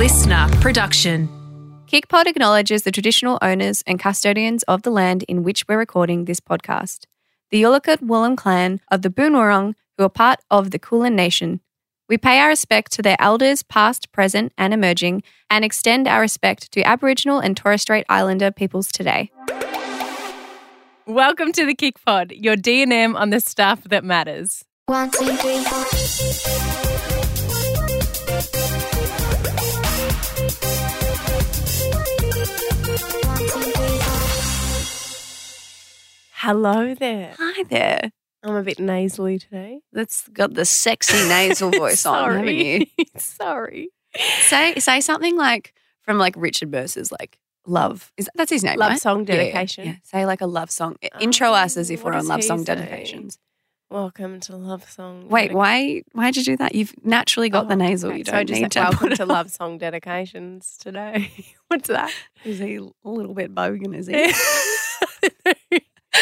listener production. KickPod acknowledges the traditional owners and custodians of the land in which we're recording this podcast, the Yalukit Willam clan of the Boonwurrung, who are part of the Kulin Nation. We pay our respect to their elders, past, present, and emerging, and extend our respect to Aboriginal and Torres Strait Islander peoples today. Welcome to the Kick Pod, your D&M on the stuff that matters. One, two, three, four. Hello there. Hi there. I'm a bit nasally today. That's got the sexy nasal voice on, haven't you? Sorry. Say say something like from like Richard Mercer's like love. Is that, that's his name? Love right? song Yeah, yeah, dedication. Yeah, Say like a love song. Intro us as if Um, we're on love song say? dedications. Welcome to Love Song. Wait, Dedica- why why'd you do that? You've naturally got the Oh, nasal. okay. You So don't just need to. welcome to Love Song dedications today. What's that? Is he a little bit bogan? Is he?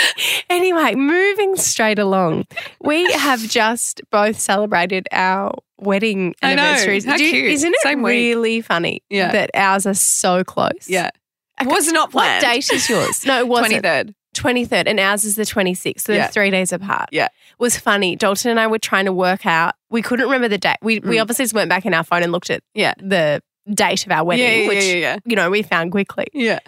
anyway, moving straight along, we have just both celebrated our wedding I know. anniversaries. How Do you- cute. Isn't it Same week. really funny Yeah. that ours are so close? yeah. Was not What planned. date is yours? No, it wasn't. Twenty third. 23rd and ours is the 26th. So Yeah. they're three days apart. Yeah. was funny. Dalton and I were trying to work out. We couldn't remember the date. We, we Mm. obviously just went back in our phone and looked at Yeah. the date of our wedding, yeah, yeah, which, yeah, you know, we found quickly. yeah.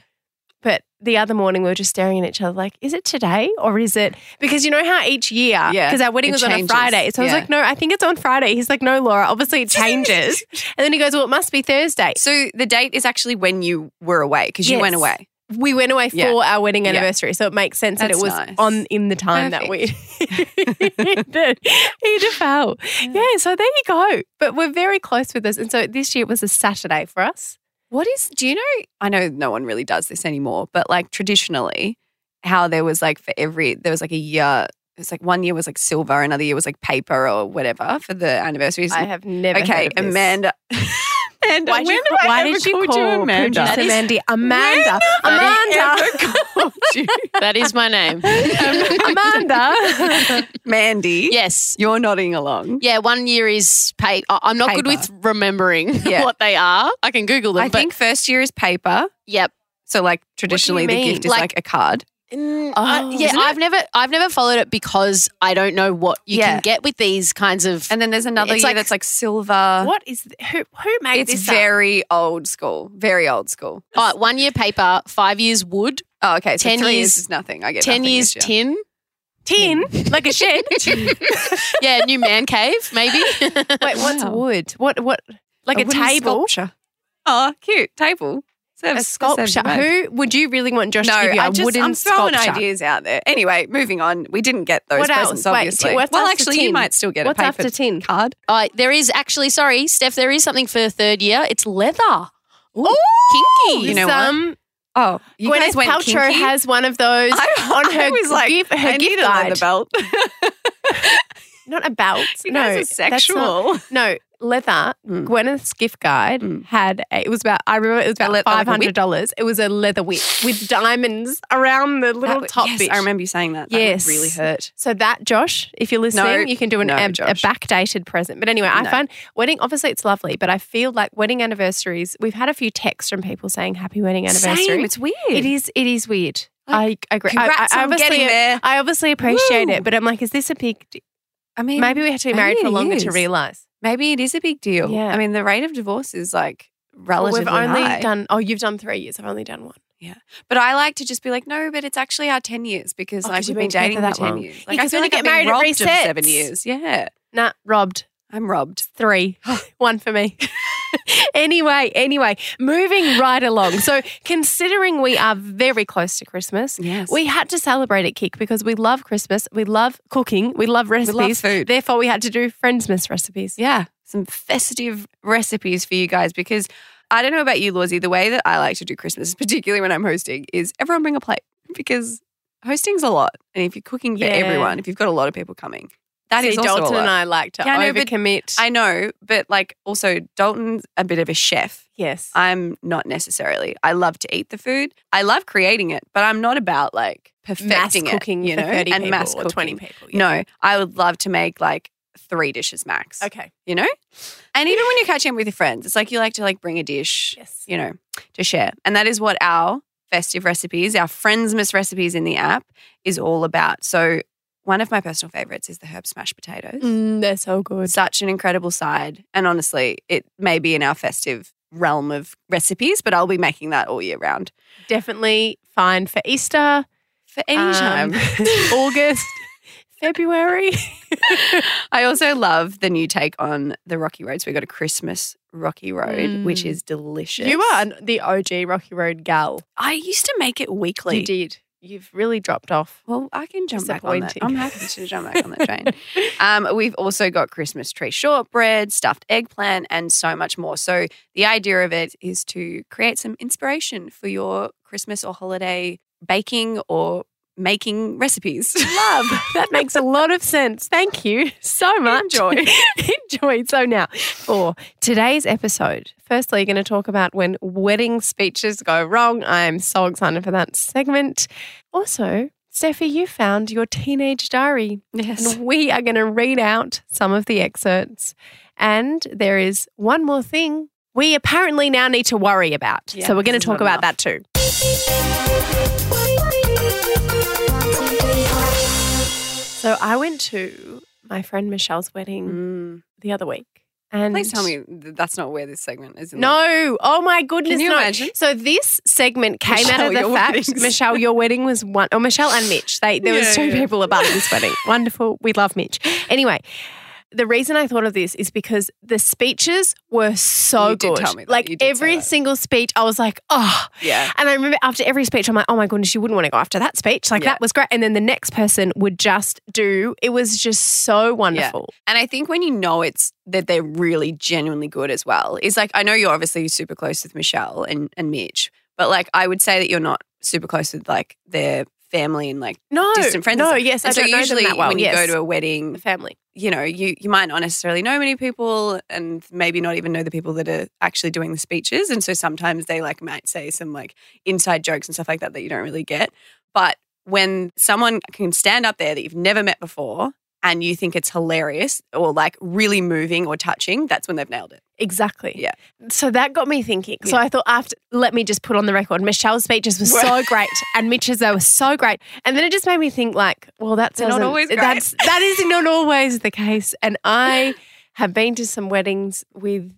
The other morning we were just staring at each other like, is it today or is it? Because you know how each year, Yeah, because our wedding was on a. Friday. So I was like, no, I think it's on Friday. He's like, no, Laura, obviously it changes. and then he goes, well, it must be Thursday. So the date is actually when you were away because you went away. We went away for Yeah. our wedding Yeah. anniversary. So it makes sense that it was nice. on in the time that we that he fell. Yeah, so there you go. But we're very close with this. And so this year it was a Saturday for us. What is, do you know? I know no one really does this anymore, but like traditionally, how there was like for every, there was like a year, it was like one year was like silver, another year was like paper or whatever for the anniversaries. I have never okay, heard of this. Amanda. Amanda, Why did when you, have I why ever did you call you Amanda? producer That is- Mandy Amanda? When Amanda. ever called you That is my name. Amanda. Mandy? yes. You're nodding along. Yeah, one year is pay. I- I'm not good with remembering Yeah. what they are. I can Google them. I but think first year is paper. yep. So like traditionally the gift is Like- like, a card. Mm, Oh, I- yeah, isn't it? I've never, I've never followed it because I don't know what you Yeah. can get with these kinds of. And then there's another It's year like- that's like silver. what is who who made It's this up? very old school. Very old school. oh, one year paper, five years wood, Oh, okay. So 10 three years- is nothing. I get ten years year. tin. tin like a shed? yeah, new man cave maybe. Wait, what's Wow. wood? What what like a, wooden table? Sculpture. Oh, cute table. A sculpture. serves you both. Who would you really want Josh No, to give you? A just wooden I'm throwing sculpture. ideas out there. Anyway, moving on. We didn't get those What else? presents, Wait, obviously. t- what's well, after actually, you might still get What's a paper after tin? card. Uh, there is actually, sorry, Steph, there is something for third year. It's leather. Oh, kinky. You know what? some Oh, you Gwyneth guys went Paltrow kinky? has one of those I, on her I was like, gift, her I gift need a leather belt. Not a belt. You no, guys that's not- sexual. no, leather. Mm. Gwyneth's gift guide Mm. had a, it was about I remember it was about five hundred dollars. It was a leather whip with diamonds around the little That- top yes, bit. I remember you saying that. That Yes. really hurt. So that, Josh, if you're listening, No, you can do an, no, a, a backdated present. But anyway, I No. find wedding, obviously it's lovely, but I feel like wedding anniversaries, we've had a few texts from people saying happy wedding anniversary. Same. It's weird. It is, it is weird. I I agree. I- I, obviously, getting there. I obviously appreciate Woo. it, but I'm like, is this a big, I mean, maybe we have to be married for longer to realize. maybe it is a big deal. Yeah. I mean, the rate of divorce is like Well, relatively we've only high. done, oh, you've done three years. I've only done one. Yeah. But I like to just be like, no, but it's actually our 10 years because Oh, like we've been dating for that 10 long. years. Yeah, Like I 'cause feel like I've get been married, robbed of seven years. Yeah. Nah, robbed. I'm robbed. Three. One for me. anyway, anyway, moving right along. So, considering we are very close to Christmas, Yes. we had to celebrate at Kick because we love Christmas, we love cooking, we love recipes. food. Therefore, we had to do Friendsmas recipes. yeah, some festive recipes for you guys because I don't know about you, Lawsy. The way that I like to do Christmas, particularly when I'm hosting, is everyone bring a plate because hosting's a lot. And if you're cooking for Yeah. everyone, if you've got a lot of people coming, that is See, also Dalton and I like to Yeah, I know, overcommit. I know, but like also Dalton's a bit of a chef. yes. I'm not necessarily. I love to eat the food. I love creating it, but I'm not about like mass perfecting it, cooking you for know, 30 and people mass or cooking. 20 people. yeah. No, I would love to make like three dishes max. Okay. You know? And even when you're catching up with your friends, it's like you like to like bring a dish, Yes. you know, to share. And that is what our festive recipes, our Friendsmas recipes in the app is all about. So one of my personal favorites is the herb smashed potatoes. Mm, they're so good. Such an incredible side. And honestly, it may be in our festive realm of recipes, but I'll be making that all year round. Definitely fine for Easter, For any time. um, August, February. I also love the new take on the Rocky Road. So we got a Christmas Rocky Road, which Mm. is delicious. You are the OG Rocky Road gal. I used to make it weekly. You did. You've really dropped off. Well, I can jump back on that. I'm happy to jump back on that train. Um, we've also got Christmas tree shortbread, stuffed eggplant, and so much more. So the idea of it is to create some inspiration for your Christmas or holiday baking or making recipes. Love. That makes a lot of sense. Thank you so much. Enjoy. Enjoy. So now, for today's episode, firstly, you're going to talk about when wedding speeches go wrong. I'm so excited for that segment. Also, Steffi, you found your teenage diary. Yes. And we are going to read out some of the excerpts. And there is one more thing we apparently now need to worry about. Yeah, so we're going to talk about enough. that too. So I went to my friend Michelle's wedding Mm. the other week. And Please tell me th- that's not where this segment is. No. Oh my goodness. Can you no. imagine? So this segment came out of the fact weddings. Michelle, your wedding was one oh Michelle and Mitch. They there was two yeah. people about this wedding. Wonderful. We love Mitch. Anyway. The reason I thought of this is because the speeches were so You good. tell me that. Like You did say every single speech, I was like, oh, Yeah. and I remember after every speech, I'm like, oh my goodness, you wouldn't want to go after that speech. Like Yeah. that was great. And then the next person would just do, it was just so wonderful. And I think when you know it's that they're really genuinely good as well, is like I know you're obviously super close with Michelle and, and Mitch, but like I would say that you're not super close with like their family and like No, distant friends. and No, yes, And I so don't know them usually that well. when you yes. go to a the wedding, family. you know, you you might not necessarily know many people and maybe not even know the people that are actually doing the speeches. And so sometimes they like might say some like inside jokes and stuff like that that you don't really get. But when someone can stand up there that you've never met before and you think it's hilarious or like really moving or touching, that's when they've nailed it. Exactly. Yeah. So that got me thinking. So I thought after, let me just put on the record, Michelle's speeches were so great and Mitch's, they were so great. And then it just made me think like, well, that's not always great. That's, that is not always the case. And I have been to some weddings with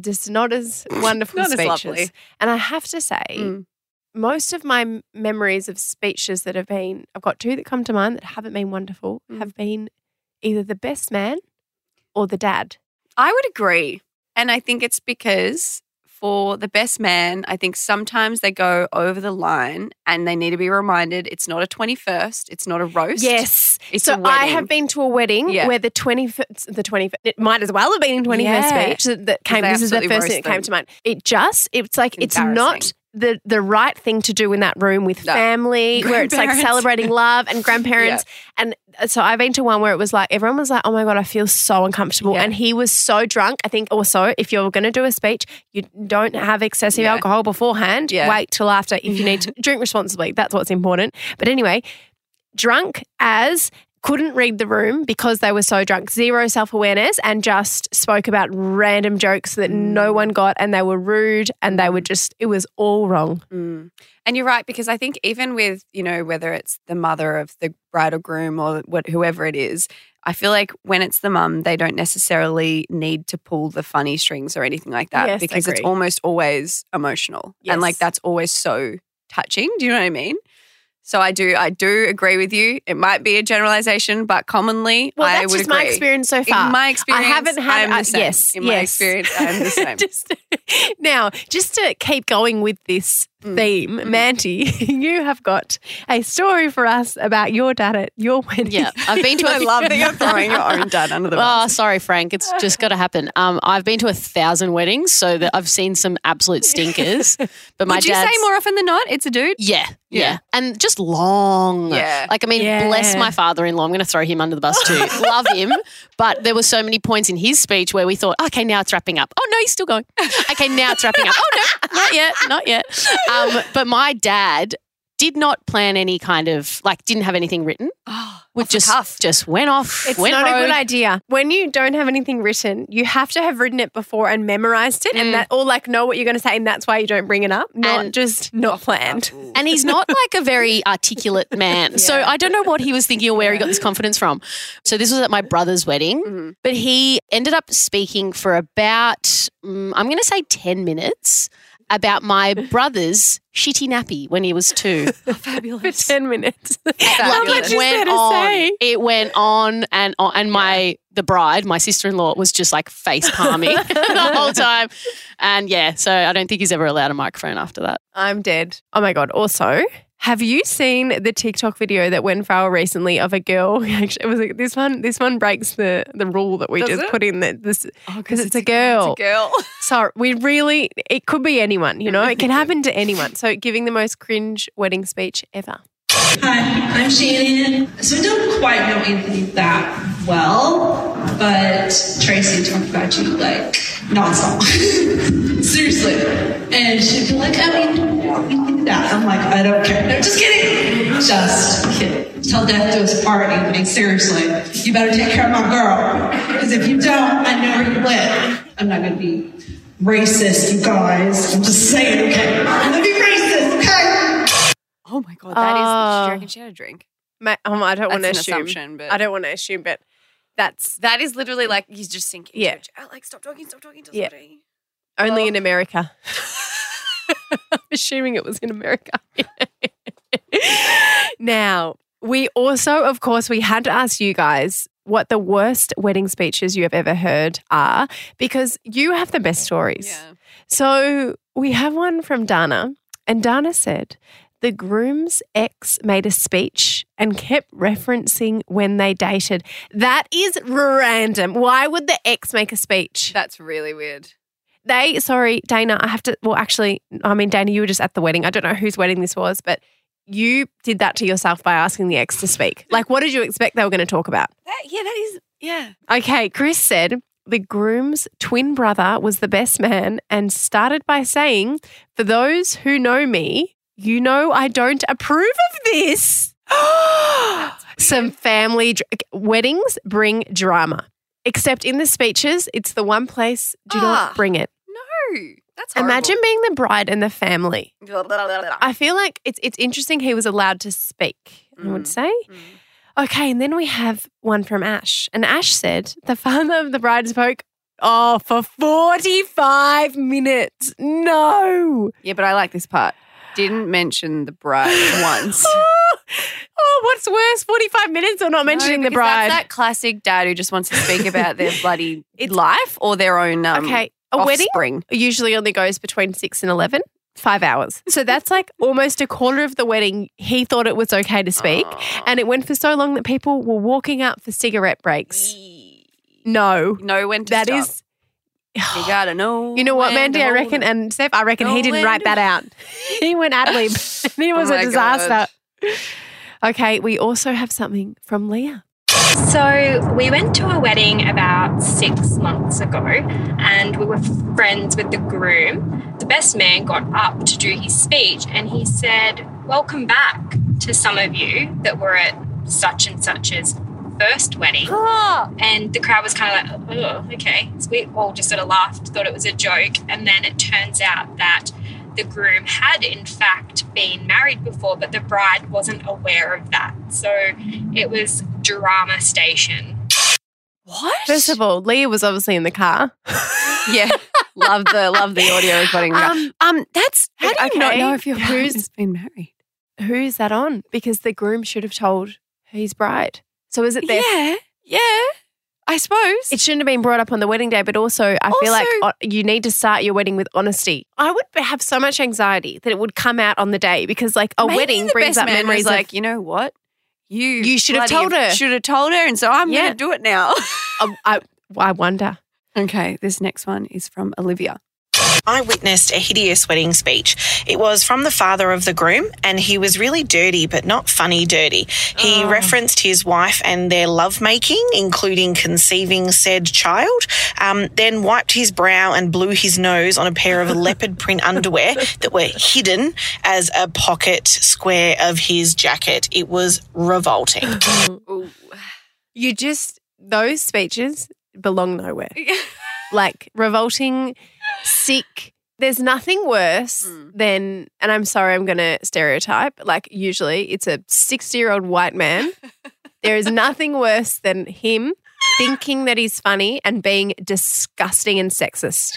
just not as wonderful Not as speeches. lovely. And I have to say, Mm. Most of my memories of speeches that have been, I've got two that come to mind that haven't been wonderful, Mm. have been either the best man or the dad. I would agree. And I think it's because for the best man, I think sometimes they go over the line and they need to be reminded it's not a 21st, it's not a roast. Yes. It's so a I have been to a wedding Yeah. where the 21st, the 21st, it might as well have been a 21st Yeah. speech that- that came, this is the first thing that came to mind. It just, it's like, it's not Embarrassing. The, the right thing to do in that room with No. family where it's like celebrating love and grandparents. And uh, so I've been to one where it was like, everyone was like, oh my God, I feel so uncomfortable. Yeah. And he was so drunk. I think also, if you're going to do a speech, you don't have excessive Yeah. alcohol beforehand. Yeah. Wait till after if you need to drink responsibly. That's what's important. But anyway, drunk as couldn't read the room because they were so drunk, zero self awareness, and just spoke about random jokes that no one got, and they were rude, and they were just, it was all wrong. Mm. And you're right, because I think even with, you know, whether it's the mother of the bride or groom or what, whoever it is, I feel like when it's the mum, they don't necessarily need to pull the funny strings or anything like that Yes, because it's almost always emotional. And like that's always so touching. Do you know what I mean? So I do, I do agree with you. It might be a generalization, but commonly, Well, I that's would just my experience so far. In my experience, I haven't had I'm the uh, yes, In my experience, I'm the same. just, now, just to keep going with this. Theme, Mandy, you have got a story for us about your dad at your wedding. Yeah, I've been to. I a love that you're throwing your own dad under the Oh, bus. sorry, Frank. It's just got to happen. Um, I've been to a thousand weddings, so that I've seen some absolute stinkers. But my Would you say more often than not, it's a dude? Yeah, yeah, Yeah. and just long. Yeah. Like I mean, Yeah. bless my father-in-law. I'm going to throw him under the bus too. Love him, but there were so many points in his speech where we thought, okay, now it's wrapping up. Oh no, he's still going. Okay, now it's wrapping up. Oh no, not yet, not yet. Um, but my dad did not plan any kind of like didn't have anything written. Oh, Would off just cuff. just went off. It's went not a good idea. When you don't have anything written, you have to have written it before and memorized it, Mm. and that or like know what you're going to say, and that's why you don't bring it up, not And- just not planned. And he's not like a very articulate man. So I don't know what he was thinking or where he got this confidence from. So this was at my brother's wedding, Mhm. but he ended up speaking for about, mm, I'm going to say 10 minutes about my brother's shitty nappy when he was two. Oh, For Fabulous. ten minutes. Like, Fabulous. it went to on. say. It went on and on. And my the bride, my sister in law, was just like face palming the whole time. And yeah, so I don't think he's ever allowed a microphone after that. I'm dead. Oh my god. Also, have you seen the TikTok video that went viral recently of a girl? Actually, it was like, this one. This one breaks the the rule that we Does just it? put in. That this Oh, because it's, a girl. It's a girl. So we really, it could be anyone. You know, it can happen to anyone. So giving the most cringe wedding speech ever. Hi, I'm Shannon. So I don't quite know Anthony that well, but Tracy talked about you like nonstop. Seriously. And she'd be like, I mean, you think that. I'm like, I don't care. No, just kidding. Just kidding. Tell death to us part, Anthony. Seriously. You better take care of my girl. Because if you don't, I know where you live. I'm not going to be racist, you guys. I'm just saying, okay? I'm going to be racist, okay? Oh my god, that is. Do you reckon she had a drink? Ma- um, I don't want to assume. assumption, but I don't want to assume, but that's That is literally like he's just sinking. Yeah. like stop talking, stop talking, stop Yeah. talking. only Oh. in America. I'm assuming it was in America. now, we also, of course, we had to ask you guys what the worst wedding speeches you have ever heard are because you have the best stories. Yeah. So we have one from Dana, and Dana said the groom's ex made a speech and kept referencing when they dated. That is random. Why would the ex make a speech? That's really weird. They, sorry, Dana, I have to, well, actually, I mean, Dana, you were just at the wedding. I don't know whose wedding this was, but you did that to yourself by asking the ex to speak. Like, what did you expect they were going to talk about? That yeah, that is yeah. Okay, Chris said the groom's twin brother was the best man and started by saying, For those who know me, you know I don't approve of this. Some family dr- weddings bring drama. Except in the speeches, it's the one place do Ah. not bring it. No, that's horrible. Imagine being the bride and the family. I feel like it's it's interesting he was allowed to speak, I would Mm. say. Mm. Okay, and then we have one from Ash. And Ash said the father of the bride spoke, oh, for 45 minutes. No. Yeah, but I like this part. Didn't mention the bride once. oh, what's worse, 45 minutes or not mentioning No, the because bride? That's that classic dad who just wants to speak about their bloody life or their own um, okay, a wedding offspring. usually only goes between 6 and 11. Five hours. So that's like almost a quarter of the wedding. He thought it was okay to speak. And it went for so long that people were walking out for cigarette breaks. No. No, when to That stop. Is. You gotta know. You know what, Mandy? I reckon, and Steph, I reckon he didn't when write that out. he went ad lib. he was Oh a my disaster. Okay, we also have something from Leah. So we went to a wedding about six months ago and we were friends with the groom. The best man got up to do his speech and he said, Welcome back to some of you that were at such and such's first wedding. And the crowd was kind of like, oh, okay. So we all just sort of laughed, thought it was a joke. And then it turns out that the groom had, in fact, been married before, but the bride wasn't aware of that. So it was drama station. What? First of all, Leah was obviously in the car. yeah, love the love the audio recording. Um, um, that's how do you I cannot know know if your who's- husband's been married. Who is that on? Because the groom should have told his bride. So is it their Yeah, yeah. I suppose. It shouldn't have been brought up on the wedding day, but also I feel like you need to start your wedding with honesty. I would have so much anxiety that it would come out on the day because, like, a Maybe wedding the brings best up man memories was like, you know what? You You should have bloody told her. You should have told her, and so I'm Yeah. going to do it now. I, um, I, I wonder. okay, this next one is from Olivia. I witnessed a hideous wedding speech. It was from the father of the groom, and he was really dirty, but not funny dirty. He referenced his wife and their lovemaking, including conceiving said child, um, then wiped his brow and blew his nose on a pair of leopard print underwear that were hidden as a pocket square of his jacket. It was revolting. You just those speeches belong nowhere. like revolting, sick. There's nothing worse Mm. than, and I'm sorry, I'm going to stereotype. Like usually, it's a 60 year old white man. there is nothing worse than him thinking that he's funny and being disgusting and sexist.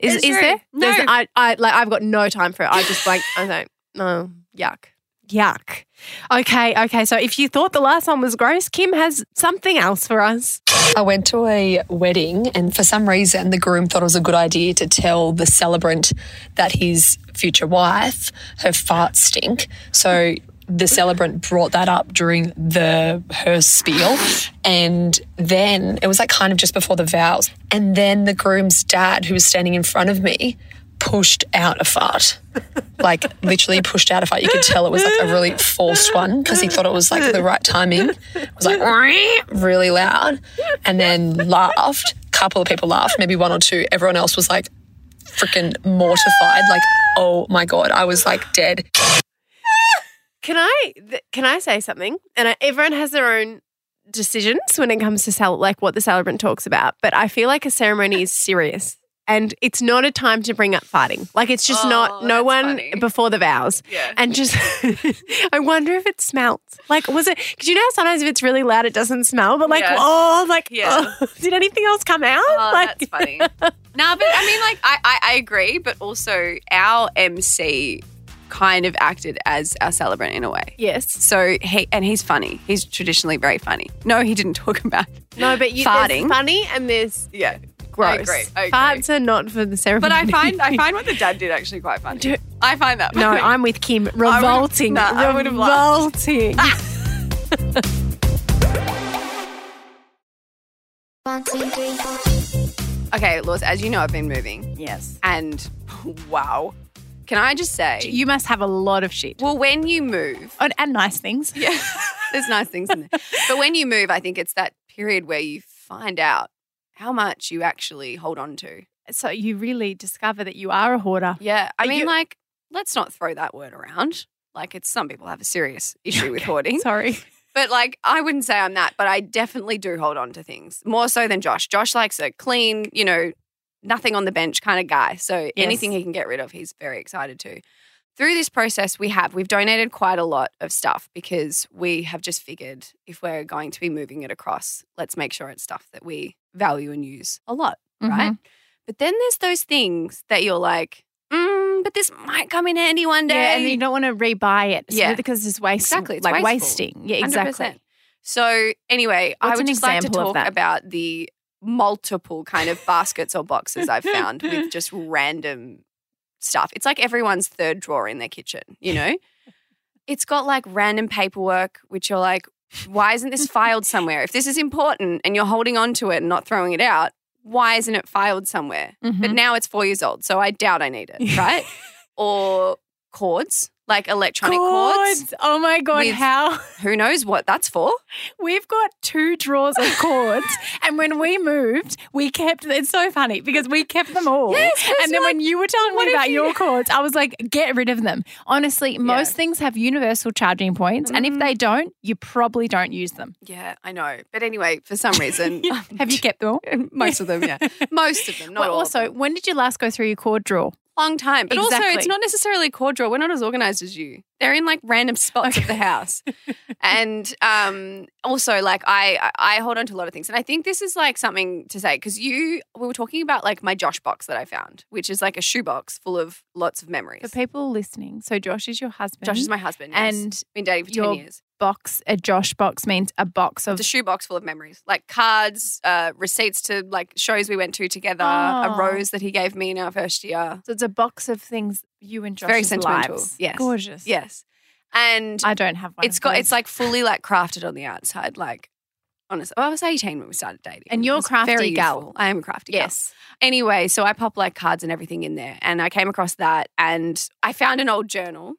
Is, is there? No. There's- I, I like. I've got no time for it. I just like. I don't. No. Yuck. Yuck. Okay. Okay. So if you thought the last one was gross, Kim has something else for us. I went to a wedding, and for some reason, the groom thought it was a good idea to tell the celebrant that his future wife, her farts stink. So the celebrant brought that up during the her spiel, and then it was like kind of just before the vows, and then the groom's dad, who was standing in front of me. Pushed out a fart, like literally pushed out a fart. You could tell it was like a really forced one because he thought it was like the right timing. It was like really loud and then laughed. A couple of people laughed, maybe one or two. Everyone else was like freaking mortified. Like, oh my God, I was like dead. Can I can I say something? And I, everyone has their own decisions when it comes to cel- like what the celebrant talks about. But I feel like a ceremony is serious. And it's not a time to bring up farting. Like it's just not Oh, no one funny. before the vows. Yeah. And just I wonder if it smelt. Like was it because you know sometimes if it's really loud it doesn't smell, but like Yeah. oh like Yeah. oh, did anything else come out? Oh, like that's funny. no, but I mean, like, I, I, I agree, but also our MC kind of acted as our celebrant in a way. Yes. So he and he's funny. He's traditionally very funny. No, he didn't talk about No, but you, Farting. funny and there's yeah. Gross. agree, I agree. Farts are not for the ceremony. But I find I find what the dad did actually quite funny. Do- I find that No. I'm with Kim. Revolting. nah, I would've laughed. Revolting. One, two, three, four. okay, Laws. As you know, I've been moving, Yes. and wow, can I just say? You must have a lot of shit. well, when you move, And, and nice things. Yeah, there's nice things in there. But when you move, I think it's that period where you find out how much you actually hold on to. So you really discover that you are a hoarder. Yeah. I Are mean, you- like, let's not throw that word around. Like, it's some people have a serious issue with hoarding. Sorry. But, like, I wouldn't say I'm that, but I definitely do hold on to things more so than Josh. Josh likes a clean, you know, nothing on the bench kind of guy. So anything he can get rid of, he's very excited to. Through this process, we have we've donated quite a lot of stuff because we have just figured if we're going to be moving it across, let's make sure it's stuff that we value and use a lot, right? But then there's those things that you're like, mm, but this might come in handy one day. Yeah, and you don't want to rebuy it. Yeah. because it's waste. Exactly, it's like wasteful. wasting. Yeah, exactly. 100%. So anyway, I What's would just like to talk about the multiple kind of baskets or boxes I've found with just random stuff. It's like everyone's third drawer in their kitchen, you know? It's got like random paperwork, which you're like, why isn't this filed somewhere? If this is important and you're holding on to it and not throwing it out, why isn't it filed somewhere? Mm-hmm. But now it's four years old, so I doubt I need it, right? or cords, like electronic cords. Cords. Oh my god, With- how Who knows what that's for? we've got two drawers of cords, and when we moved, we kept. It's so funny because we kept them all. Yes, and then you're when you were telling me about you- your cords, I was like, get rid of them. Honestly, most things have universal charging points, and if Mhm. they don't, you probably don't use them. Yeah, I know. But anyway, for some reason, Have you kept them all? most of them, yeah, most of them, not Well, also, when did you last go through your cord drawer? Long time. But also, it's not necessarily cordial. We're not as organized as you. They're in like random spots of the house, and um, also like I I I hold on to a lot of things, and I think this is like something to say because you we were talking about like my Josh box that I found, which is like a shoebox full of lots of memories. For people listening, so Josh is your husband. Josh is my husband, yes. and been dating for ten years. Box. A Josh box means a box of It's a shoebox full of memories, like cards, uh, receipts to like shows we went to together, a Oh. rose that he gave me in our first year. So it's a box of things you and Josh Very sentimental. lives. Yes. Gorgeous. Yes, and I don't have one. it's got those. it's like fully like crafted on the outside, like Honestly, well, I was 18 when we started dating. And you're crafty very gal. useful. I am a crafty gal. Yes. Anyway, so I pop like cards and everything in there, and I came across that, and I found an old journal,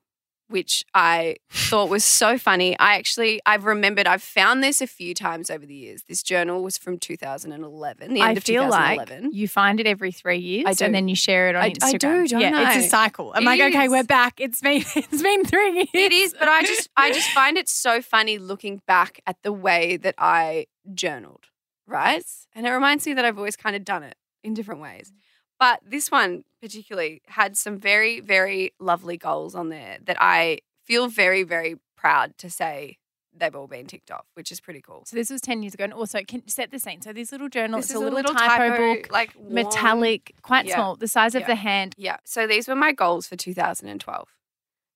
which I thought was so funny. I actually, I've remembered, I've found this a few times over the years. This journal was from 2011, the end I of feel like 2011. you find it every three years I do. and then you share it on I- Instagram. I do, don't yeah, I? it's a cycle. I'm It like, okay, we're back. It's been it's been three years. It is, but I just I just find it so funny looking back at the way that I journaled, right? And it reminds me that I've always kind of done it in different ways. But this one particularly had some very very lovely goals on there that I feel very very proud to say they've all been ticked off, which is pretty cool. So this was ten years ago, and also can set the scene. So this little journal, This is a little, typo, book, like warm- metallic, quite Yeah. small, the size of Yeah. the hand. Yeah. So these were my goals for 2012.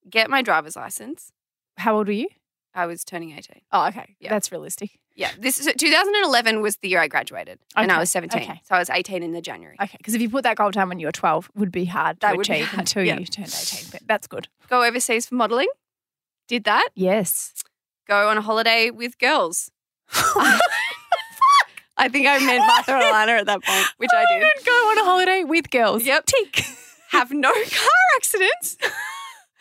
Get my driver's license. How old were you? I was turning 18. Oh, okay, Yeah. that's realistic. Yeah, this is 2011 was the year I graduated, and I was 17. okay. So I was 18 in the January. Okay, because if you put that goal down when you were twelve, would be hard to That would be achieve hard, until yeah. you turned eighteen. But that's good. Go overseas for modeling. Did that. Yes. Go on a holiday with girls. I think I meant Martha or Alana at that point, which I did. Go on a holiday with girls. Yep. Tick. Have no car accidents.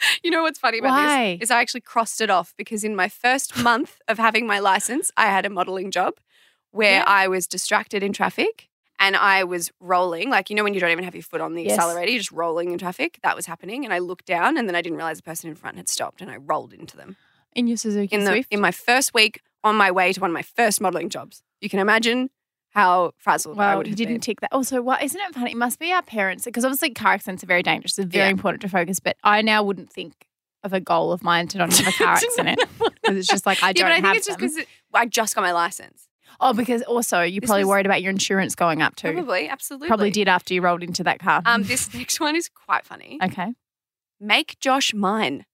you know what's funny about Why? this is I actually crossed it off because in my first month of having my license, I had a modeling job where Yeah. I was distracted in traffic and I was rolling, like you know when you don't even have your foot on the Yes. accelerator, you're just rolling in traffic. That was happening, and I looked down, and then I didn't realize the person in front had stopped, and I rolled into them In your Suzuki in the Swift. in my first week on my way to one of my first modeling jobs. You can imagine how frazzled I Well, would you have didn't been. tick that. Also, isn't it funny? It must be our parents because obviously car accidents are very dangerous. It's very Yeah. important to focus. But I now wouldn't think of a goal of mine to not have a car accident because it's just like I yeah, don't but I think have it's just them. because I just got my license. Oh, because also you're This probably was- worried about your insurance going up too. Probably, absolutely. Probably did after you rolled into that car. Um, this next one is quite funny. okay. Make Josh mine.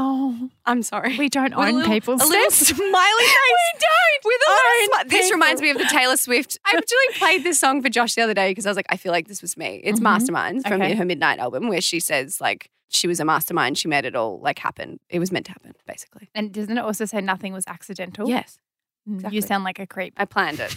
Oh, I'm sorry. we don't With own little- people's a little steps. smiley face. we don't. With a little smi- This reminds me of the Taylor Swift. I actually played this song for Josh the other day because I was like, I feel like this was me. It's Mhm. Masterminds from Okay. her Midnight album where she says like she was a mastermind. She made it all like happen. It was meant to happen, basically. And doesn't it also say nothing was accidental? Yes, Mm, exactly. You sound like a creep. I planned it.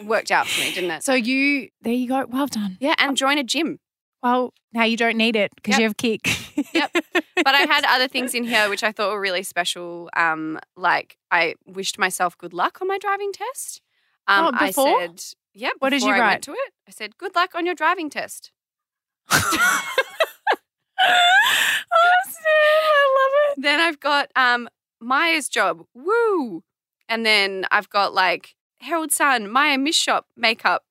it worked out for me, didn't it? So you, there you go. Well done. yeah, and join a gym. Well, now you don't need it because Yep. you have kick. Yep. but I had other things in here which I thought were really special. Um, like I wished myself good luck on my driving test. Um, Oh, before? I said, yeah. What did you I write? Went to it. I said, good luck on your driving test. I love it. Then I've got um Maya's job. Woo. And then I've got like Herald Sun, Myer Miss Shop makeup.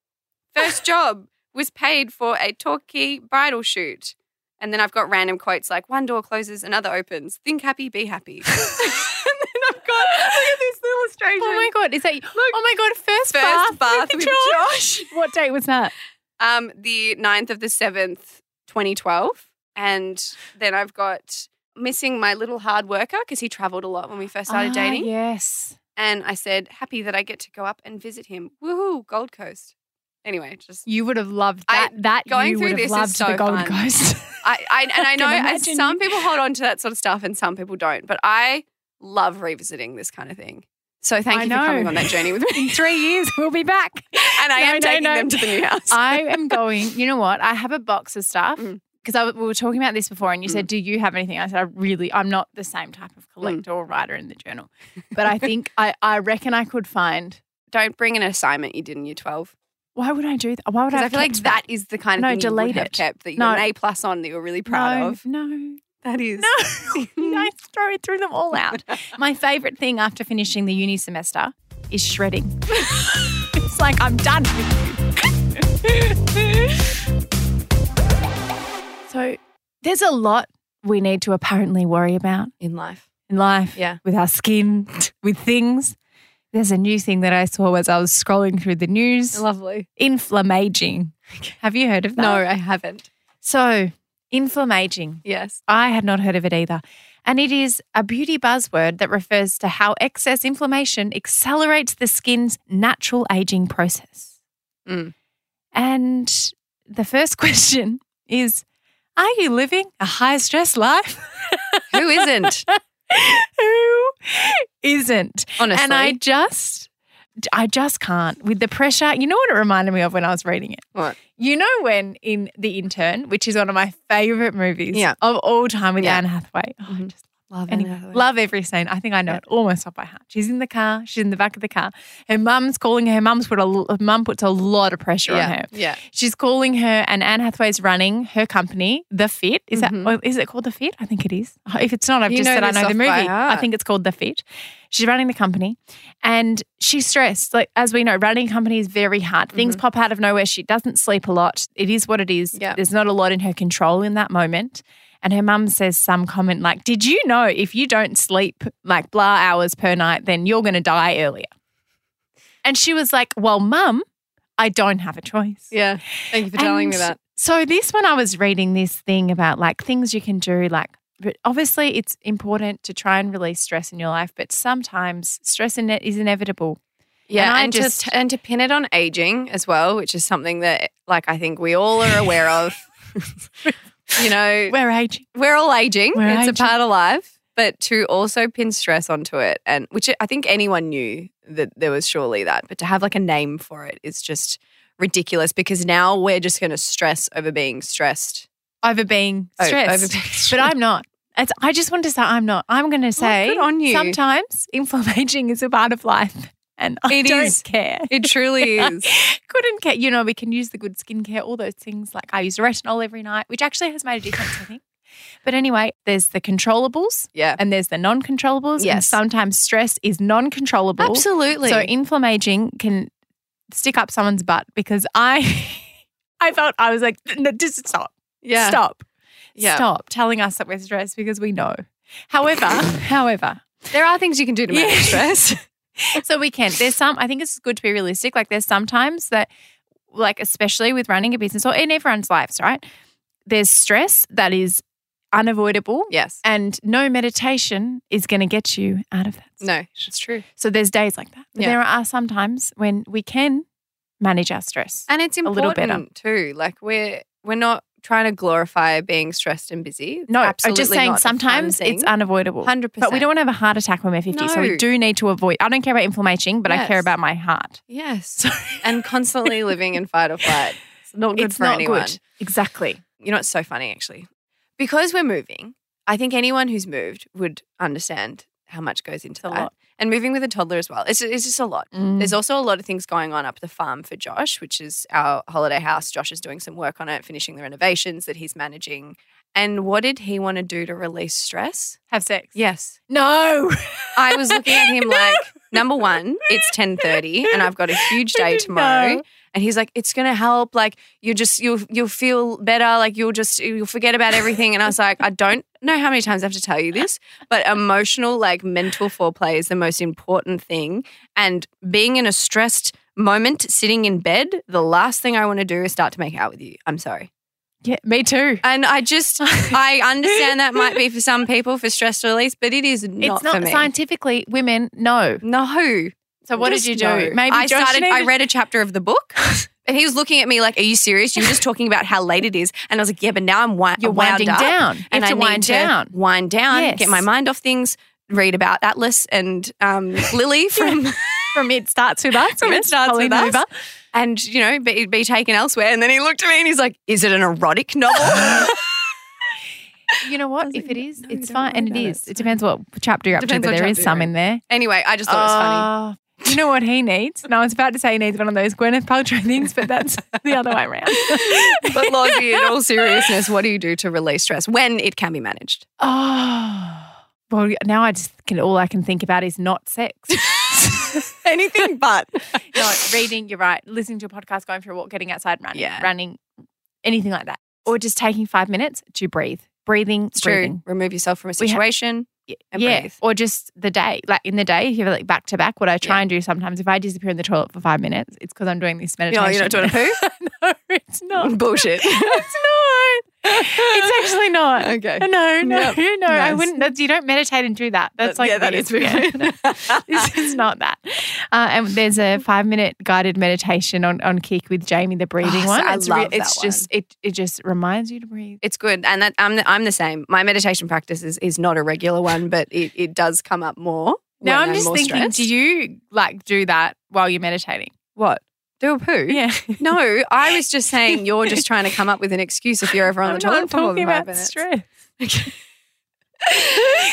First job was paid for a Torquay bridal shoot. And then I've got random quotes like one door closes, another opens. Think happy, be happy. and then I've got look at this illustration. Oh my god, is that? look, oh my god, first, First bath with Josh. What date was that? Um, the 9th of the 7th, 2012. And then I've got missing my little hard worker because he traveled a lot when we first started Ah, dating. Yes. And I said, happy that I get to go up and visit him. Woohoo, Gold Coast. Anyway, just You would have loved I- that. that going through this is so the Gold fun. Coast. I, I and I know I- some people hold on to that sort of stuff and some people don't, but I love revisiting this kind of thing. So thank I you for coming on that journey with me. In three years, we'll be back. and I No, am no, taking no. them to the new house. I am going. You know what? I have a box of stuff Mm. because we were talking about this before, and you said, "Do you have anything?" I said, "I really, I'm not the same type of collector or writer in the journal, but I think I, I reckon I could find." don't bring an assignment you did in year 12. Why would I do that? Why would I? I feel like kept that is the kind of No, thing you would delete have it. kept that you No. got an A plus on that you're really proud no, of. No, That is. no, I throw threw them all out. My favorite thing after finishing the uni semester is shredding. it's like I'm done with you. so there's a lot we need to apparently worry about In life. in life. Yeah. With our skin, with things. There's a new thing that I saw as I was scrolling through the news. Lovely. Inflammaging. Have you heard of that? No, I haven't. So, inflammaging. Yes. I had not heard of it either. And it is a beauty buzzword that refers to how excess inflammation accelerates the skin's natural aging process. Mm. And the first question is Are you living a high stress life? Who isn't? Who isn't? Honestly. And I just I just can't with the pressure. You know what it reminded me of when I was reading it? What? You know when in The Intern, which is one of my favorite movies Yeah. of all time with Yeah. Anne Hathaway. Oh, I Mhm. just Love and Anne Hathaway. love every scene. I think I know it almost off by heart. She's in the car. She's in the back of the car. Her mum's calling her. Her mum's put a her mum puts a lot of pressure on her. Yeah. She's calling her, and Anne Hathaway's running her company, The Fit. Is Mhm. that? Is it called The Fit? I think it is. If it's not, I've You just said I know the movie. I think it's called The Fit. She's running the company, and she's stressed. Like as we know, running a company is very hard. Things pop out of nowhere. She doesn't sleep a lot. It is what it is. Yeah. There's not a lot in her control in that moment. And her mum says some comment like, Did you know if you don't sleep like blah hours per night, then you're going to die earlier? And she was like, Well, mum, I don't have a choice. Yeah. Thank you for telling me that. So this when I was reading this thing about like things you can do, like but obviously it's important to try and release stress in your life, but sometimes stress in it is inevitable. Yeah, And and, just- to and to pin it on aging as well, which is something that like I think we all are aware of. you know, We're aging. we're all aging. We're it's aging. a part of life. But to also pin stress onto it, and which I think anyone knew that there was surely that, but to have like a name for it is just ridiculous because now we're just going to stress over being stressed. Over being oh, stressed. over being But I'm not. It's, I just want to say I'm not. I'm going oh, to say you. sometimes inflammation is a part of life. And I It don't is. care. It truly is. Couldn't care. You know, we can use the good skincare, all those things. Like I use retinol every night, which actually has made a difference, I think. But anyway, there's the controllables Yeah. and there's the non controllables. And Yes. sometimes stress is non controllable. Absolutely. So inflammation can stick up someone's butt because I I felt I was like, no, just stop. yeah. Stop. Yeah. Stop telling us that we're stressed because we know. However, however, There are things you can do to manage Yeah. stress. So we can. There's some. I think it's good to be realistic. Like there's sometimes that, like especially with running a business or in everyone's lives, right? There's stress that is unavoidable, yes. and no meditation is going to get you out of that. No, it's true. So there's days like that. But Yeah. there are some times when we can manage our stress. And it's a little important better. too. Like we're we're not trying to glorify being stressed and busy. It's no, I'm just saying not a fun sometimes it's unavoidable. 100%. But we don't want to have a heart attack when we're 50. So we do need to avoid. I don't care about inflammation, but I care about my heart. Yes. and constantly living in fight or flight. It's not good it's for not anyone. good. Exactly. You know, it's so funny actually. Because we're moving, I think anyone who's moved would understand how much goes into a that. And moving with a toddler as well. It's, it's just a lot. Mm. There's also a lot of things going on up the farm for Josh, which is our holiday house. Josh is doing some work on it, finishing the renovations that he's managing. And what did he want to do to release stress? Have sex. Yes. No. I was looking at him like, number one, it's 10.30 and I've got a huge day tomorrow. know. And he's like, it's gonna help. Like you just you'll you'll feel better. Like you'll just you'll forget about everything. And I was like, I don't know how many times I have to tell you this, but emotional, like mental foreplay is the most important thing. And being in a stressed moment, sitting in bed, the last thing I want to do is start to make out with you. I'm sorry. Yeah, me too. And I just I understand that might be for some people for stress release, but it is not, it's not scientifically women. No. No. So what Just did you do? no. Maybe I Josh started. I read a chapter of the book, and he was looking at me like, "Are you serious? You were just talking about how late it is." And I was like, "Yeah, but now I'm wi- You're wound winding up, down. And I to need wind to down. wind down, Yes. get my mind off things." Read about Atlas and um, Lily from from it starts with us. from yes, It Starts With Us, Nova. and you know, be, be taken elsewhere. And then he looked at me and he's like, "Is it an erotic novel?" You know what? If like, it is, no, it's fine, and it. is. It depends what chapter you're up Depends to, but there is some in there. anyway, I just thought it was funny. You know what he needs? No, I was about to say he needs one of those Gwyneth Paltrow things, but that's the other way around. But Lozzie, in all seriousness, what do you do to release stress when it can be managed? Oh, well, now I just can. All I can think about is not sex. Anything but. no, reading. You're right. Listening to a podcast, going for a walk, getting outside, running, Yeah. running, anything like that, or just taking five minutes to breathe. Breathing, It's breathing. true. Remove yourself from a situation. And yeah, breathe. or just the day, like in the day, if you're like back to back. What I try and do sometimes, if I disappear in the toilet for five minutes, it's because I'm doing this meditation. No, you're not doing a poo? no, it's not. Bullshit. it's not. It's actually not. Okay. No, no, Yep. no. I wouldn't. That's, you don't meditate and do that. That's That- like yeah, that weird. is. Yeah. this is not that. Uh, and there's a five minute guided meditation on on Kick with Jamie, the breathing Oh, one. so I it's love it's that just it it just reminds you to breathe. It's good, and that I'm the, I'm the same. My meditation practice is, is not a regular one, but it, it does come up more. Now when I'm just thinking, stressed. do you like do that while you're meditating? What? Do a poo? Yeah. No, I was just saying you're just trying to come up with an excuse if you're ever on I'm the toilet for more than five about minutes. stress.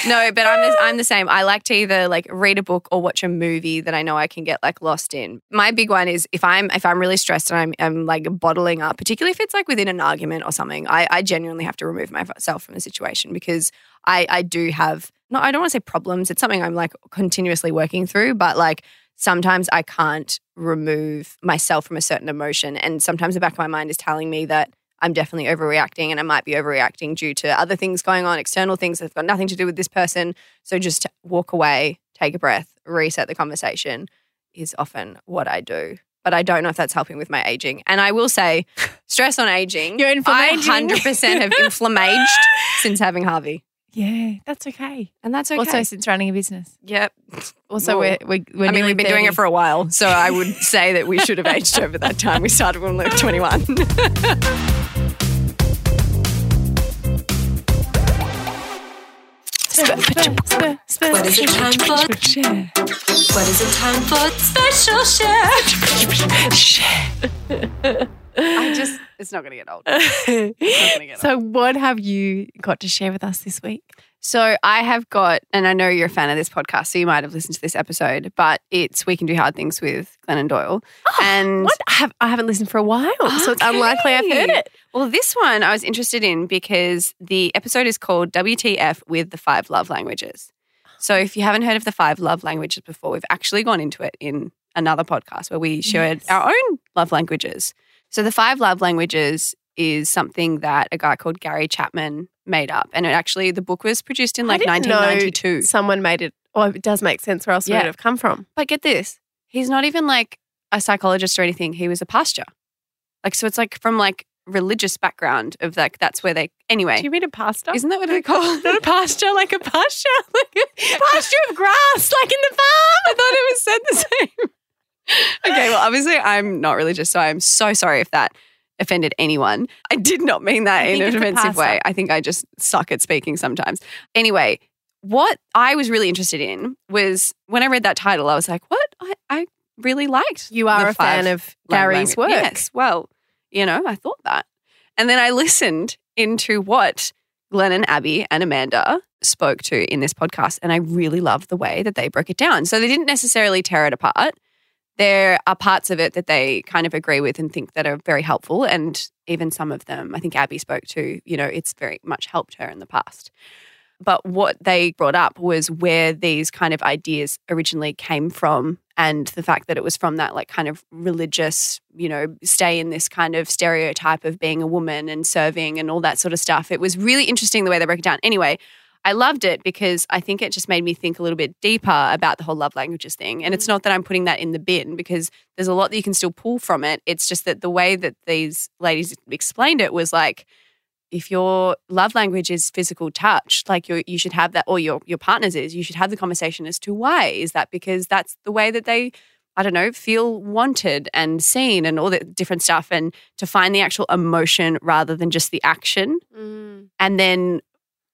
no, but I'm the, I'm the same. I like to either like read a book or watch a movie that I know I can get like lost in. My big one is if I'm if I'm really stressed and I'm, I'm like bottling up, particularly if it's like within an argument or something, I, I genuinely have to remove myself from the situation because I I do have no I don't want to say problems. It's something I'm like continuously working through, but like sometimes I can't remove myself from a certain emotion, and sometimes the back of my mind is telling me that I'm definitely overreacting and I might be overreacting due to other things going on, external things that have got nothing to do with this person. So just walk away, take a breath, reset the conversation is often what I do. But I don't know if that's helping with my aging. And I will say, stress on aging. You're I 100% have inflammaged since having Harvey. Yeah, that's okay. And that's okay. Also, since running a business. yep. Also, Whoa. we're, we're, we're I mean, we've been doing it for a while. So I would say that we should have aged over that time. We started when we were 21. What is it time for? What is it time for? Special share. I just, it's not going to get old. It's not gonna get so, what have you got to share with us this week? So I have got, and I know you're a fan of this podcast, so you might have listened to this episode, but it's We Can Do Hard Things with Glennon Doyle. Oh, and What? I, have, I haven't listened for a while, so it's unlikely I've heard it. Well, this one I was interested in because the episode is called WTF with the five love languages. So if you haven't heard of the five love languages before, we've actually gone into it in another podcast where we shared Yes. our own love languages. So the five love languages is something that a guy called Gary Chapman made up. And it actually, the book was produced in like didn't know 1992. Someone made it. Oh, it does make sense. Where else would it have come from? But get this, he's not even like a psychologist or anything. He was a pastor. Like, so it's like from like religious background of like, that's where they, anyway. Do you mean a pastor? Isn't that what they call it? Not a pasture, like a pasture, like a pasture of grass, like in the farm. I thought it was said the same. okay, well, obviously, I'm not religious, so I'm so sorry if that offended anyone. I did not mean that I in an a offensive way. I think I just suck at speaking sometimes. Anyway, what I was really interested in was when I read that title, I was like, what? I, I really liked. You are a fan of Gary's work. Yes. Well, you know, I thought that. And then I listened into what Glennon Abby and Amanda spoke to in this podcast. And I really loved the way that they broke it down. So they didn't necessarily tear it apart. There are parts of it that they kind of agree with and think that are very helpful. And even some of them, I think Abby spoke to, you know, it's very much helped her in the past. But what they brought up was where these kind of ideas originally came from and the fact that it was from that like kind of religious, you know, stay in this kind of stereotype of being a woman and serving and all that sort of stuff. It was really interesting the way they broke it down. Anyway, I loved it because I think it just made me think a little bit deeper about the whole love languages thing. And it's mm. not that I'm putting that in the bin because there's a lot that you can still pull from it. It's just that the way that these ladies explained it was like, if your love language is physical touch, like you you should have that, or your your partner's is, you should have the conversation as to why. Is that because that's the way that they, I don't know, feel wanted and seen and all that different stuff, and to find the actual emotion rather than just the action. Mm. And then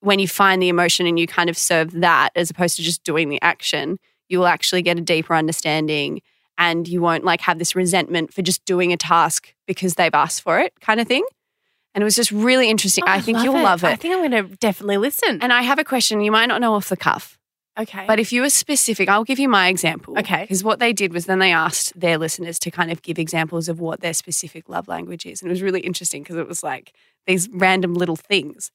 when you find the emotion and you kind of serve that as opposed to just doing the action, you will actually get a deeper understanding and you won't like have this resentment for just doing a task because they've asked for it kind of thing. And it was just really interesting. I oh, think you'll love it. I think I'm going to definitely listen. and I have a question you might not know off the cuff, okay. but if you were specific, I'll give you my example. Okay. Because what they did was then they asked their listeners to kind of give examples of what their specific love language is. And it was really interesting because it was like these random little things.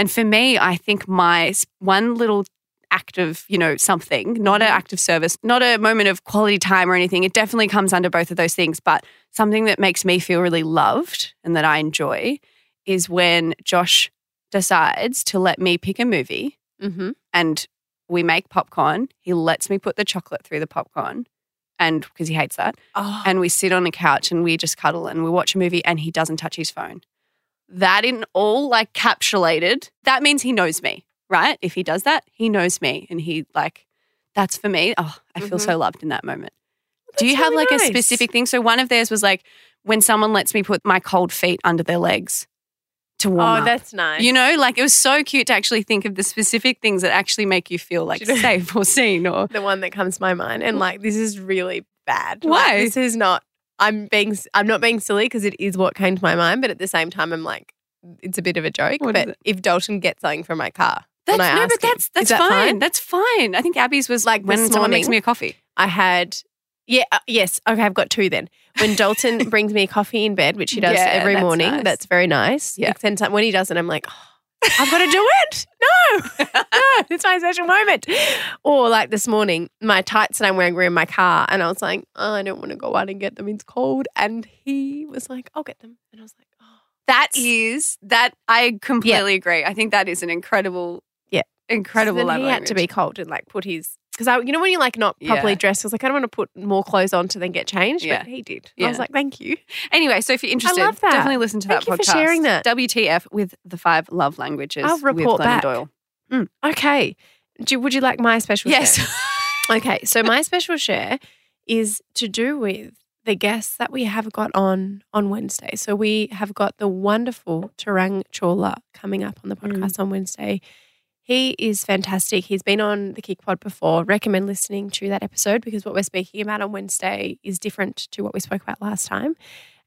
And for me, I think my one little act of, you know, something, not an act of service, not a moment of quality time or anything. It definitely comes under both of those things, but something that makes me feel really loved and that I enjoy is when Josh decides to let me pick a movie mm-hmm. and we make popcorn. He lets me put the chocolate through the popcorn and because he hates that. oh, And we sit on a couch and we just cuddle and we watch a movie and he doesn't touch his phone. That in all like capsulated, that means he knows me, right? If he does that, he knows me and he like that's for me. Oh, I feel so mm-hmm. loved in that moment. Do you have really like a specific thing? So one of theirs was like when someone lets me put my cold feet under their legs to oh, warm oh, up. that's nice. You know, like it was so cute to actually think of the specific things that actually make you feel like Do you know- safe or seen or the one that comes to my mind, and like this is really bad. Why? Like, this is not. I'm being. I'm not being silly because it is what came to my mind, but at the same time, I'm like, it's a bit of a joke. What but if Dalton gets something from my car, That's, I no, ask but that's that's that fine. That's fine. I think Abby's was Like when someone makes me a coffee. I had. Yeah. Uh, yes. Okay. I've got two then. When Dalton brings me a coffee in bed, which he does Yeah, every that's morning, nice. that's very nice. Yeah. Then when he doesn't, I'm like. "Oh, I've got to do it. No, no, it's my special moment. Or like this morning, my tights that I'm wearing were in my car, and I was like, oh, I don't want to go out and get them. It's cold. And he was like, I'll get them. And I was like, oh, That is that I completely agree. I think that is an incredible, Yeah. incredible then he had to be cold and like put his because I, you know, when you're like not properly Yeah. dressed, I was like, I don't want to put more clothes on to then get changed. Yeah. But he did. Yeah. I was like, thank you. Anyway, so if you're interested, love that. definitely listen to Thank that you podcast. for sharing that. WTF with the five love languages. I'll report back. Doyle. Mm. Okay. Do, would you like my special Yes. share? Okay. So my special share is to do with the guests that we have got on on Wednesday. So we have got the wonderful Tarang Chawla coming up on the mm. podcast on Wednesday. He is fantastic. He's been on the Kick Pod before. Recommend listening to that episode because what we're speaking about on Wednesday is different to what we spoke about last time.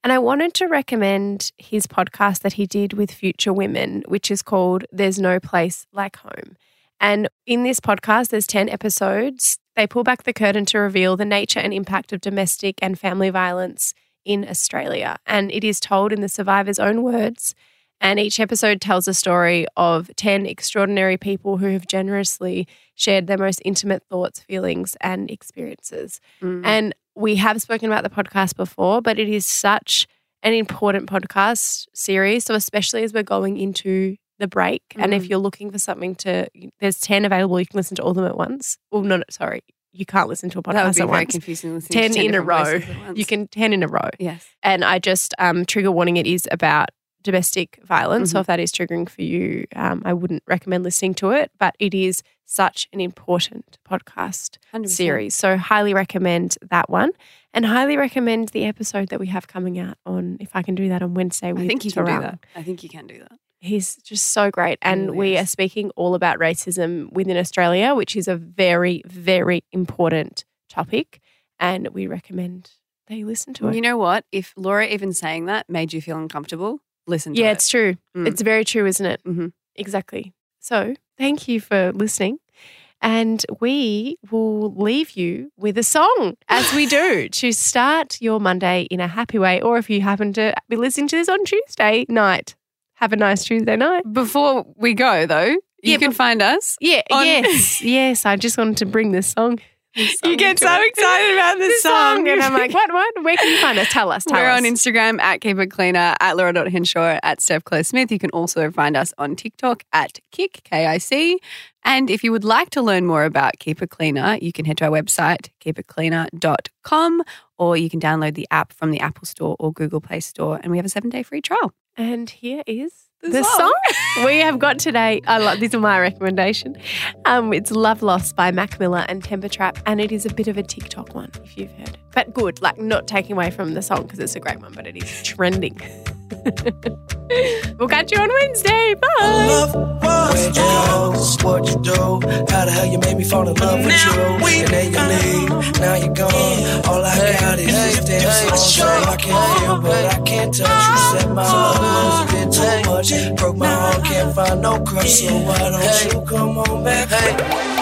And I wanted to recommend his podcast that he did with Future Women, which is called There's No Place Like Home. And in this podcast, there's 10 episodes. They pull back the curtain to reveal the nature and impact of domestic and family violence in Australia. And it is told in the survivor's own words. And each episode tells a story of 10 extraordinary people who have generously shared their most intimate thoughts, feelings, and experiences. Mm. And we have spoken about the podcast before, but it is such an important podcast series. So, especially as we're going into the break, and if Mm. you're looking for something to, there's 10 available, you can listen to all of them at once. Well, no, no very, you can't listen to a podcast that would be at very once. confusing. listening to 10 in a row. voices at once. You can 10 in a row. yes. And I just, um, trigger warning, it is about domestic violence. Mm-hmm. So if that is triggering for you, um, I wouldn't recommend listening to it, but it is such an important podcast 100%. series. So highly recommend that one and highly recommend the episode that we have coming out on, if I can do that on Wednesday with I think you can do that. I think you can do that. He's just so great. And really we is. are speaking all about racism within Australia, which is a very, very important topic. And we recommend they listen to it. You know what? If Laura even saying that made you feel uncomfortable, listen to yeah, it. it's true. Mm. It's very true, isn't it? Mhm. Exactly. So thank you for listening. And we will leave you with a song, as we do, to start your Monday in a happy way. Or if you happen to be listening to this on Tuesday night, have a nice Tuesday night. Before we go, though, you Yeah, can find us. Yeah, On- yes, yes. I just wanted to bring this song. Song You get so it. excited about this, This song. and I'm like, what, what? Where can you find us? Tell us. Tell We're us. on Instagram at Keep It Cleaner, at Laura.Henshaw, at Steph Claire Smith. You can also find us on TikTok at Kick, K-I-C. And if you would like to learn more about Keep It Cleaner, you can head to our website, keepitcleaner.com, or you can download the app from the Apple Store or Google Play Store. And we have a seven-day free trial. And here is The the, song. song. we have got today. I love this is my recommendation. Um, it's Love Lost by Mac Miller and Temper Trap, and it is a bit of a TikTok one if you've heard. But good, like not taking away from the song because it's a great one, but it is trending. we'll catch you on Wednesday. Bye. love was just what you do. How the hell you made me fall in love with you? And then you leave, now you're gone. All I got is this damn song. So I can feel, but I can't touch. You set my heart a bit too much. Broke my heart, can't find no crush. So why don't you come on back?